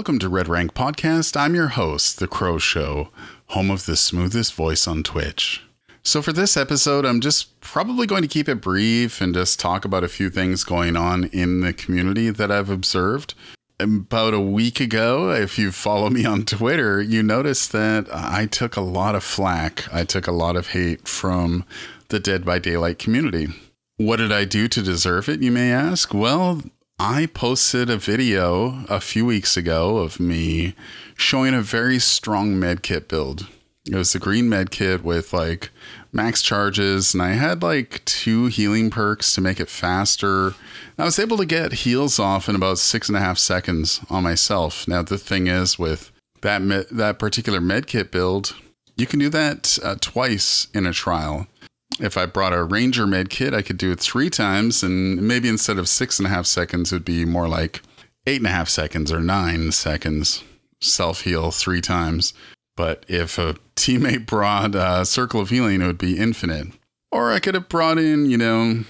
Welcome to Red Rank Podcast. I'm your host, The Crow Show, home of the smoothest voice on Twitch. So, for this episode, I'm just probably going to keep it brief and just talk about a few things going on in the community that I've observed. About a week ago, if you follow me on Twitter, you noticed that I took a lot of flack. I took a lot of hate from the Dead by Daylight community. What did I do to deserve it, you may ask? Well, I posted a video a few weeks ago of me showing a very strong medkit build. It was the green medkit with like max charges, and I had like two healing perks to make it faster. I was able to get heals off in about six and a half seconds on myself. Now the thing is, with that med- that particular medkit build, you can do that uh, twice in a trial. If I brought a Ranger med kit, I could do it three times, and maybe instead of six and a half seconds, it would be more like eight and a half seconds or nine seconds self heal three times. But if a teammate brought a Circle of Healing, it would be infinite. Or I could have brought in, you know,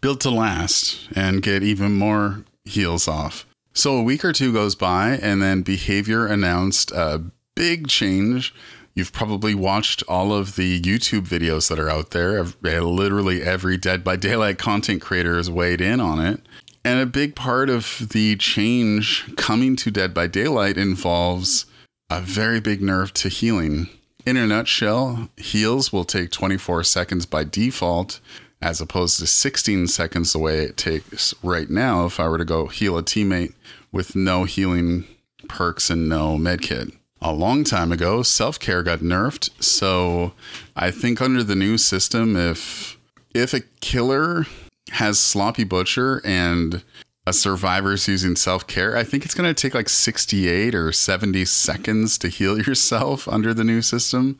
Built to Last and get even more heals off. So a week or two goes by, and then Behavior announced a big change You've probably watched all of the YouTube videos that are out there. Eh, literally every Dead by Daylight content creator has weighed in on it. And a big part of the change coming to Dead by Daylight involves a very big nerf to healing. In a nutshell, heals will take 24 seconds by default, as opposed to 16 seconds the way it takes right now if I were to go heal a teammate with no healing perks and no medkit a long time ago, self care got nerfed. So I think under the new system, if if a killer has sloppy butcher and a survivor's using self care, I think it's going to take like 68 or 70 seconds to heal yourself under the new system.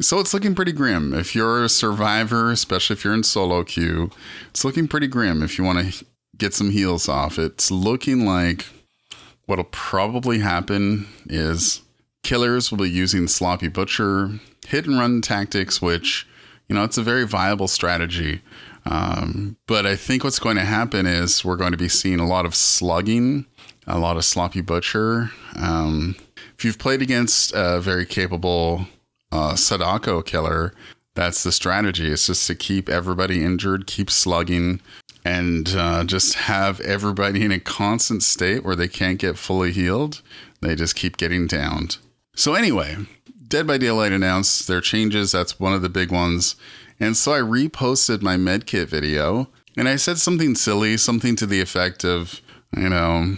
So it's looking pretty grim. If you're a survivor, especially if you're in solo queue, it's looking pretty grim if you want to get some heals off. It's looking like what'll probably happen is killers will be using sloppy butcher hit and run tactics, which you know it's a very viable strategy. Um, but I think what's going to happen is we're going to be seeing a lot of slugging, a lot of sloppy butcher. Um, if you've played against a very capable uh, Sadako killer, that's the strategy. It's just to keep everybody injured, keep slugging, and uh, just have everybody in a constant state where they can't get fully healed. They just keep getting downed. So, anyway, Dead by Daylight announced their changes. That's one of the big ones. And so I reposted my medkit video and I said something silly, something to the effect of, you know,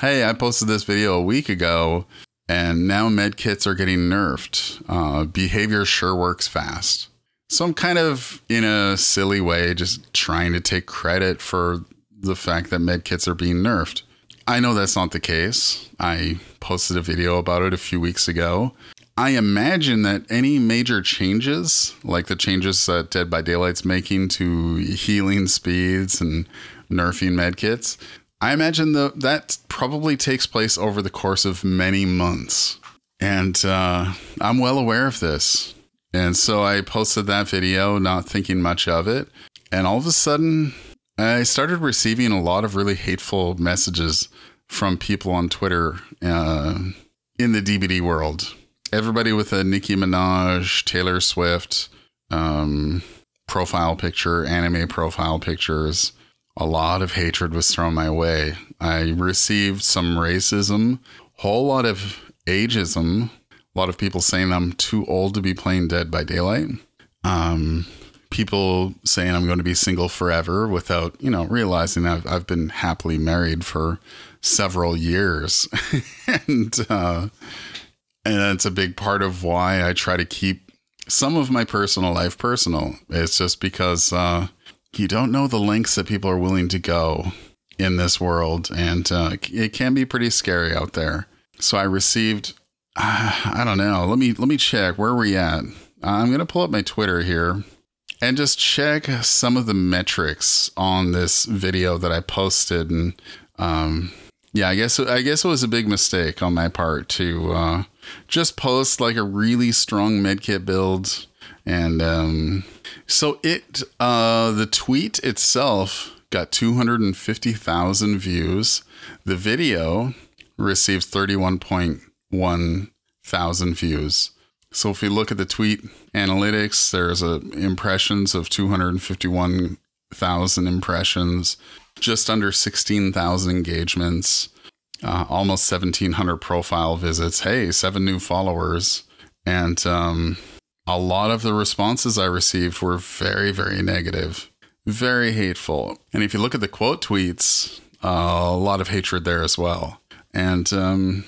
hey, I posted this video a week ago and now medkits are getting nerfed. Uh, behavior sure works fast. So I'm kind of, in a silly way, just trying to take credit for the fact that medkits are being nerfed. I know that's not the case. I posted a video about it a few weeks ago. I imagine that any major changes, like the changes that Dead by Daylight's making to healing speeds and nerfing medkits, I imagine the, that probably takes place over the course of many months. And uh, I'm well aware of this. And so I posted that video, not thinking much of it. And all of a sudden, I started receiving a lot of really hateful messages from people on Twitter uh, in the DBD world. Everybody with a Nicki Minaj, Taylor Swift um, profile picture, anime profile pictures. A lot of hatred was thrown my way. I received some racism, whole lot of ageism, a lot of people saying I'm too old to be playing Dead by Daylight. Um, people saying I'm going to be single forever without, you know, realizing I've, I've been happily married for several years. and, uh, and that's a big part of why I try to keep some of my personal life personal. It's just because, uh, you don't know the lengths that people are willing to go in this world. And, uh, it can be pretty scary out there. So I received, I don't know. Let me, let me check where are we at. I'm going to pull up my Twitter here and just check some of the metrics on this video that I posted. And um, yeah, I guess I guess it was a big mistake on my part to uh, just post like a really strong medkit build. And um, so it uh, the tweet itself got 250,000 views. The video received 31.1 thousand views. So if we look at the tweet analytics, there's a impressions of 251,000 impressions, just under 16,000 engagements, uh, almost 1,700 profile visits. Hey, seven new followers, and um, a lot of the responses I received were very, very negative, very hateful. And if you look at the quote tweets, uh, a lot of hatred there as well. And um,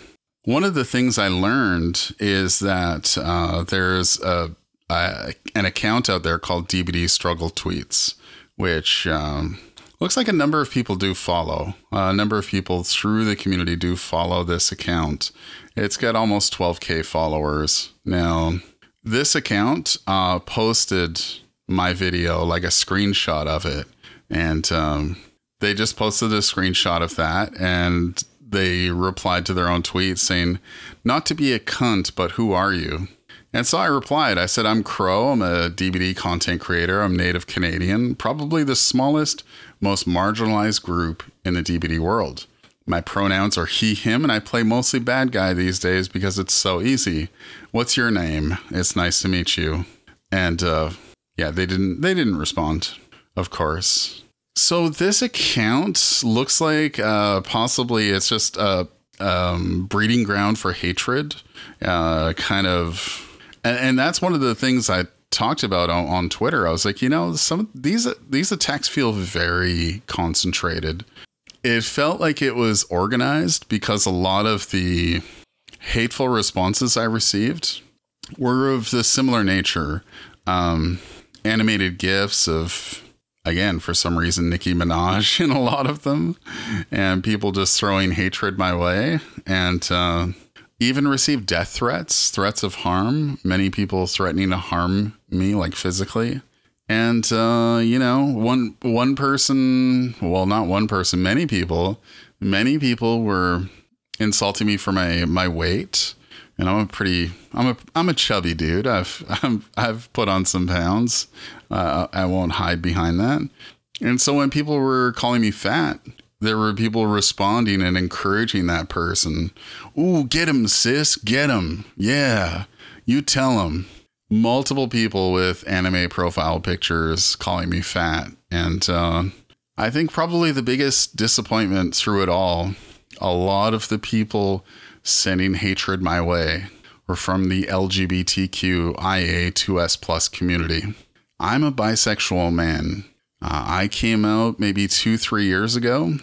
one of the things I learned is that uh, there's a, a, an account out there called DBD Struggle Tweets, which um, looks like a number of people do follow. Uh, a number of people through the community do follow this account. It's got almost 12K followers. Now, this account uh, posted my video, like a screenshot of it. And um, they just posted a screenshot of that. And they replied to their own tweet saying, Not to be a cunt, but who are you? And so I replied, I said, I'm Crow. I'm a DBD content creator. I'm Native Canadian, probably the smallest, most marginalized group in the DBD world. My pronouns are he, him, and I play mostly bad guy these days because it's so easy. What's your name? It's nice to meet you. And uh, yeah, they didn't they didn't respond, of course. So this account looks like uh, possibly it's just a um, breeding ground for hatred, uh, kind of, and, and, that's one of the things I talked about on, on Twitter. I was like, you know, some these these attacks feel very concentrated. It felt like it was organized because a lot of the hateful responses I received were of the similar nature. Um, animated gifs of again, for some reason, Nicki Minaj in a lot of them, and people just throwing hatred my way, and uh, even received death threats, threats of harm. Many people threatening to harm me, like physically. And uh, you know, one one person, well, not one person, many people, many people were insulting me for my my weight. And I'm a pretty, I'm a, I'm a chubby dude. I've, I'm, I've put on some pounds. Uh, I won't hide behind that. And so when people were calling me fat, there were people responding and encouraging that person. Ooh, get him, sis, get him. Yeah, you tell him. Multiple people with anime profile pictures calling me fat. And uh, I think probably the biggest disappointment through it all, a lot of the people sending hatred my way were from the LGBTQIA2S plus community. I'm a bisexual man. Uh, I came out maybe two, three years ago.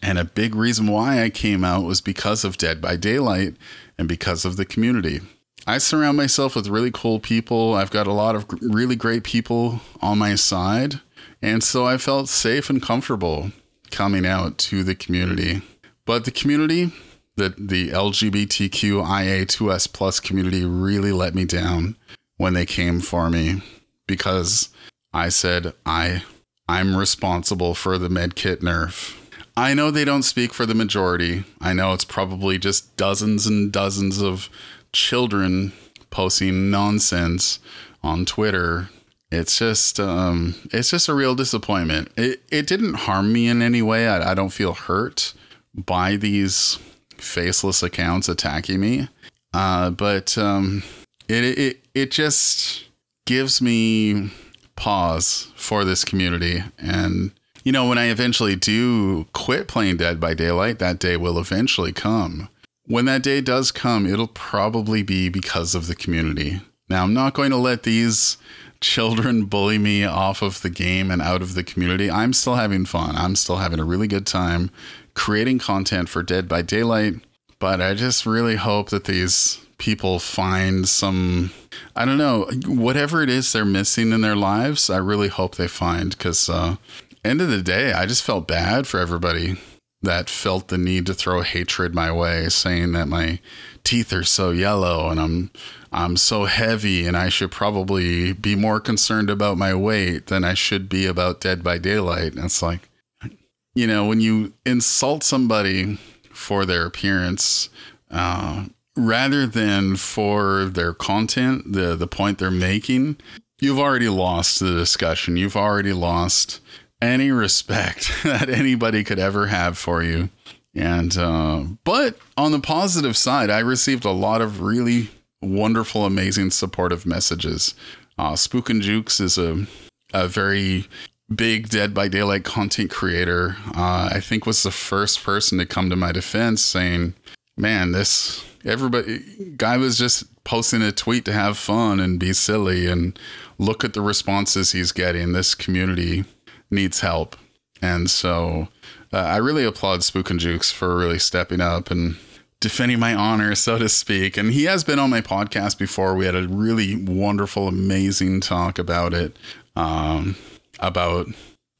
And a big reason why I came out was because of Dead by Daylight and because of the community. I surround myself with really cool people. I've got a lot of really great people on my side. And so I felt safe and comfortable coming out to the community. But the community, the, the LGBTQIA2S plus community really let me down when they came for me because I said I I'm responsible for the medkit nerf. I know they don't speak for the majority. I know it's probably just dozens and dozens of children posting nonsense on Twitter. It's just um, it's just a real disappointment. It it didn't harm me in any way. I, I don't feel hurt by these faceless accounts attacking me. Uh, but um, it, it it just gives me pause for this community. And, you know, when I eventually do quit playing Dead by Daylight, that day will eventually come. When that day does come, it'll probably be because of the community. Now, I'm not going to let these children bully me off of the game and out of the community. I'm still having fun. I'm still having a really good time creating content for Dead by Daylight. But I just really hope that these people find some I don't know whatever it is they're missing in their lives. I really hope they find because uh, end of the day, I just felt bad for everybody that felt the need to throw hatred my way, saying that my teeth are so yellow and I'm I'm so heavy and I should probably be more concerned about my weight than I should be about Dead by Daylight. And it's like, you know, when you insult somebody for their appearance, uh, rather than for their content, the the point they're making, you've already lost the discussion. You've already lost any respect that anybody could ever have for you. And, uh, but on the positive side, I received a lot of really wonderful, amazing, supportive messages. Uh, Spook and Jukes is a, a very big Dead by Daylight content creator. Uh, I think was the first person to come to my defense saying, man, this everybody guy was just posting a tweet to have fun and be silly and look at the responses he's getting. This community needs help. And so uh, I really applaud Spook and Jukes for really stepping up and defending my honor, so to speak. And he has been on my podcast before. We had a really wonderful, amazing talk about it, um, about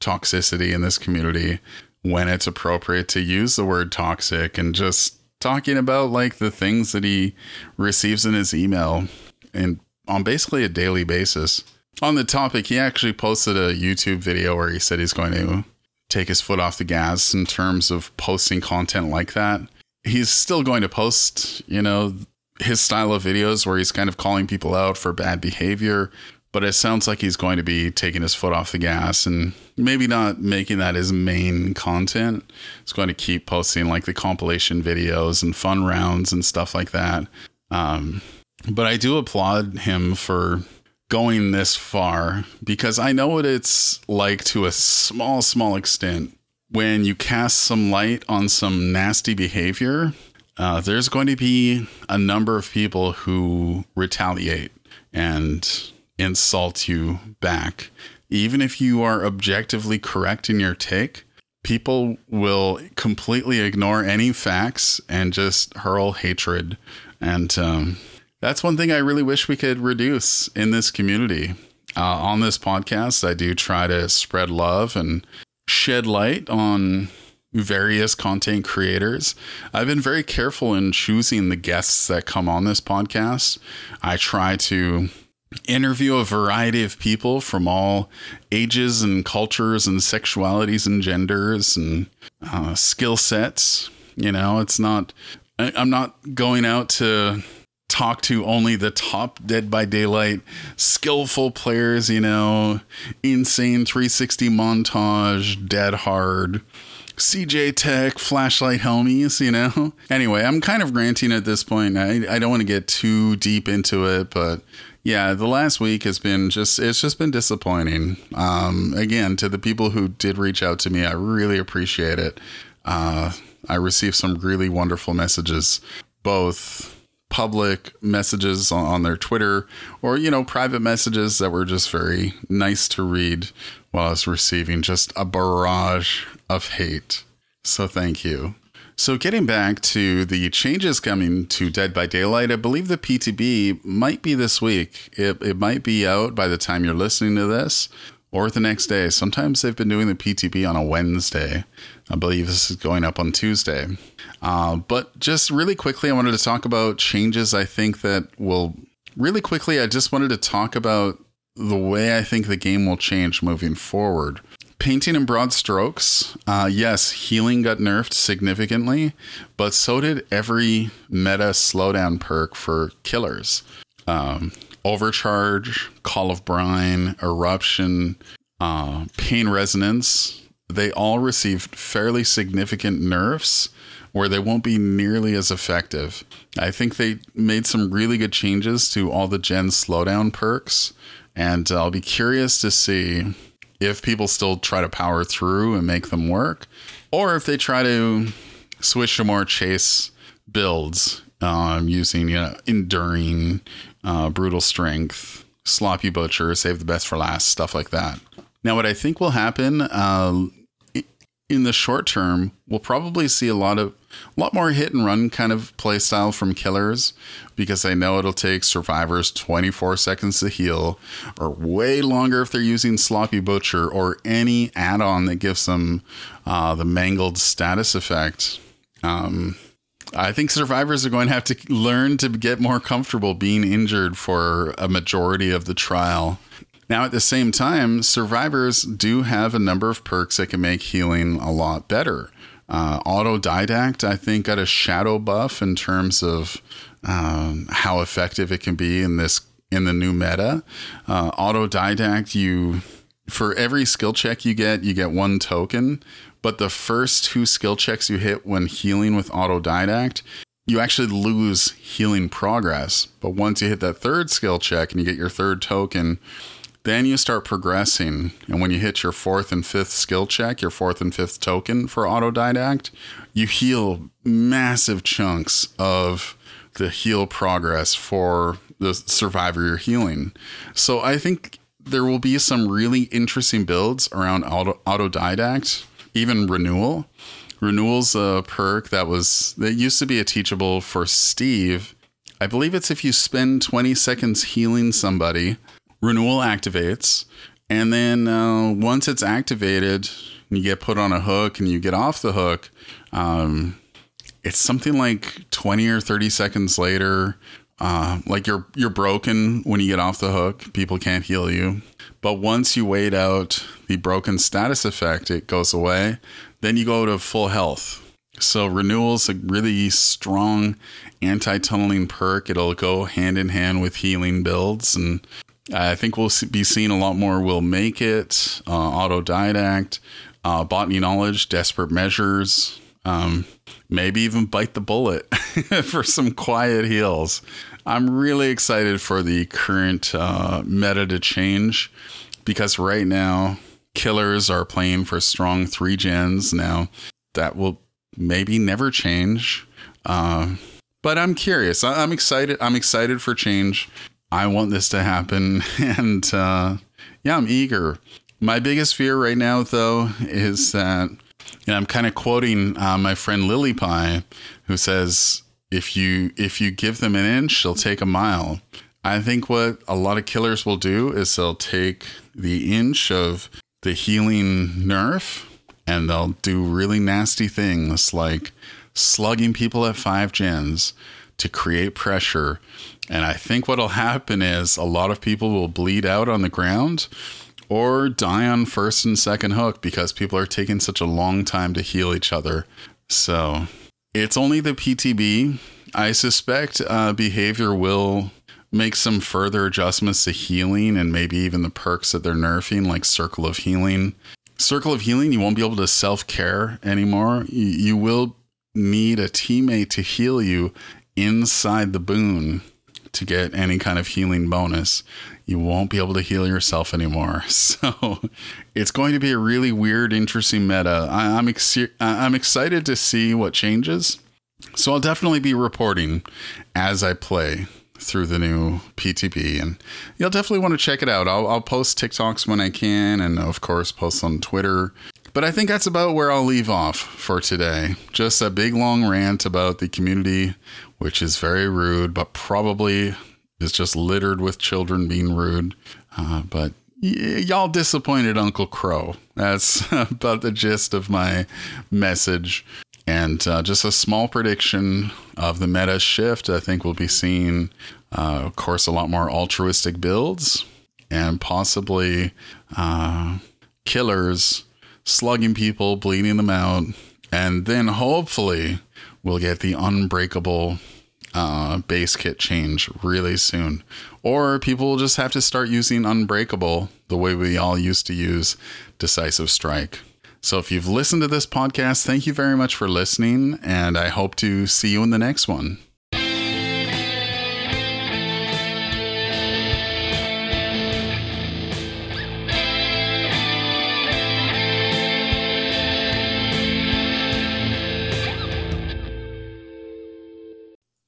toxicity in this community when it's appropriate to use the word toxic and just talking about like the things that he receives in his email and on basically a daily basis. On the topic, he actually posted a YouTube video where he said he's going to take his foot off the gas in terms of posting content like that. He's still going to post, you know, his style of videos where he's kind of calling people out for bad behavior, but it sounds like he's going to be taking his foot off the gas and maybe not making that his main content. He's going to keep posting like the compilation videos and fun rounds and stuff like that. Um, but I do applaud him for going this far because I know what it's like to a small, small extent. When you cast some light on some nasty behavior, uh, there's going to be a number of people who retaliate and insult you back. Even if you are objectively correct in your take, people will completely ignore any facts and just hurl hatred. And um, that's one thing I really wish we could reduce in this community. Uh, on this podcast, I do try to spread love and shed light on various content creators. I've been very careful in choosing the guests that come on this podcast. I try to interview a variety of people from all ages and cultures and sexualities and genders and uh, skill sets. You know, it's not, I, I'm not going out to talk to only the top Dead by Daylight skillful players, you know, insane 360 montage, dead hard, CJ Tech, flashlight helmies, you know? Anyway, I'm kind of ranting at this point. I, I don't want to get too deep into it, but yeah, the last week has been just, it's just been disappointing. Um, again, to the people who did reach out to me, I really appreciate it. Uh, I received some really wonderful messages, both public messages on, on their Twitter or, you know, private messages that were just very nice to read while I was receiving just a barrage of hate. So thank you. So, getting back to the changes coming to Dead by Daylight, I believe the PTB might be this week. It, it might be out by the time you're listening to this or the next day. Sometimes they've been doing the PTB on a Wednesday. I believe this is going up on Tuesday. Uh, but just really quickly, I wanted to talk about changes I think that will. Really quickly, I just wanted to talk about the way I think the game will change moving forward. Painting in broad strokes, uh, yes, healing got nerfed significantly, but so did every meta slowdown perk for killers. Um, overcharge, Call of Brine, Eruption, uh, Pain Resonance, they all received fairly significant nerfs where they won't be nearly as effective. I think they made some really good changes to all the gen slowdown perks, and I'll be curious to see if people still try to power through and make them work, or if they try to switch to more chase builds um, using you know enduring, uh, brutal strength, sloppy butcher, save the best for last, stuff like that. Now, what I think will happen uh, in the short term, we'll probably see a lot of a lot more hit and run kind of play style from killers because I know it'll take survivors 24 seconds to heal or way longer if they're using sloppy butcher or any add-on that gives them uh, the mangled status effect. Um, I think survivors are going to have to learn to get more comfortable being injured for a majority of the trial. Now, at the same time, survivors do have a number of perks that can make healing a lot better. Uh, Autodidact, I think, got a shadow buff in terms of um, how effective it can be in this in the new meta. Uh, Autodidact, you for every skill check you get, you get one token, but the first two skill checks you hit when healing with autodidact, you actually lose healing progress. But once you hit that third skill check and you get your third token, then you start progressing. And when you hit your fourth and fifth skill check, your fourth and fifth token for autodidact, you heal massive chunks of the heal progress for the survivor you're healing. So I think there will be some really interesting builds around auto, autodidact, even renewal. Renewal's a perk that was that used to be a teachable for Steve. I believe it's if you spend 20 seconds healing somebody, renewal activates, and then uh, once it's activated, you get put on a hook and you get off the hook. Um, it's something like 20 or 30 seconds later uh, like you're you're broken when you get off the hook people can't heal you but once you wait out the broken status effect it goes away then you go to full health so renewal's a really strong anti-tunneling perk it'll go hand in hand with healing builds and i think we'll be seeing a lot more We'll make it uh, autodidact uh, botany knowledge desperate measures um, maybe even bite the bullet for some quiet heals. I'm really excited for the current uh, meta to change because right now killers are playing for strong three gens. Now that will maybe never change. Uh, but I'm curious. I- am excited. I'm excited for change. I want this to happen, and uh, yeah, I'm eager. My biggest fear right now, though, is that and I'm kind of quoting uh, my friend Lily Pie, who says, "If you if you give them an inch, they'll take a mile." I think what a lot of killers will do is they'll take the inch of the healing nerf and they'll do really nasty things like slugging people at five gens to create pressure. And I think what'll happen is a lot of people will bleed out on the ground or die on first and second hook because people are taking such a long time to heal each other. So it's only the PTB. I suspect uh, behavior will make some further adjustments to healing and maybe even the perks that they're nerfing, like Circle of Healing. Circle of Healing, you won't be able to self care anymore. You, you will need a teammate to heal you inside the boon to get any kind of healing bonus you won't be able to heal yourself anymore. So it's going to be a really weird, interesting meta. I, am ex- I'm excited to see what changes. So I'll definitely be reporting as I play through the new PTB, and you'll definitely want to check it out. I'll, I'll post TikToks when I can, and of course, post on Twitter. But I think that's about where I'll leave off for today. Just a big long rant about the community, which is very rude, but probably is just littered with children being rude. Uh, but y'all disappointed Uncle Crow. That's about the gist of my message. And uh, just a small prediction of the meta shift. I think we'll be seeing, uh, of course, a lot more altruistic builds and possibly uh, killers slugging people, bleeding them out. And then hopefully we'll get the unbreakable uh, base kit change really soon. Or people will just have to start using Unbreakable the way we all used to use Decisive Strike. So if you've listened to this podcast, thank you very much for listening, and I hope to see you in the next one.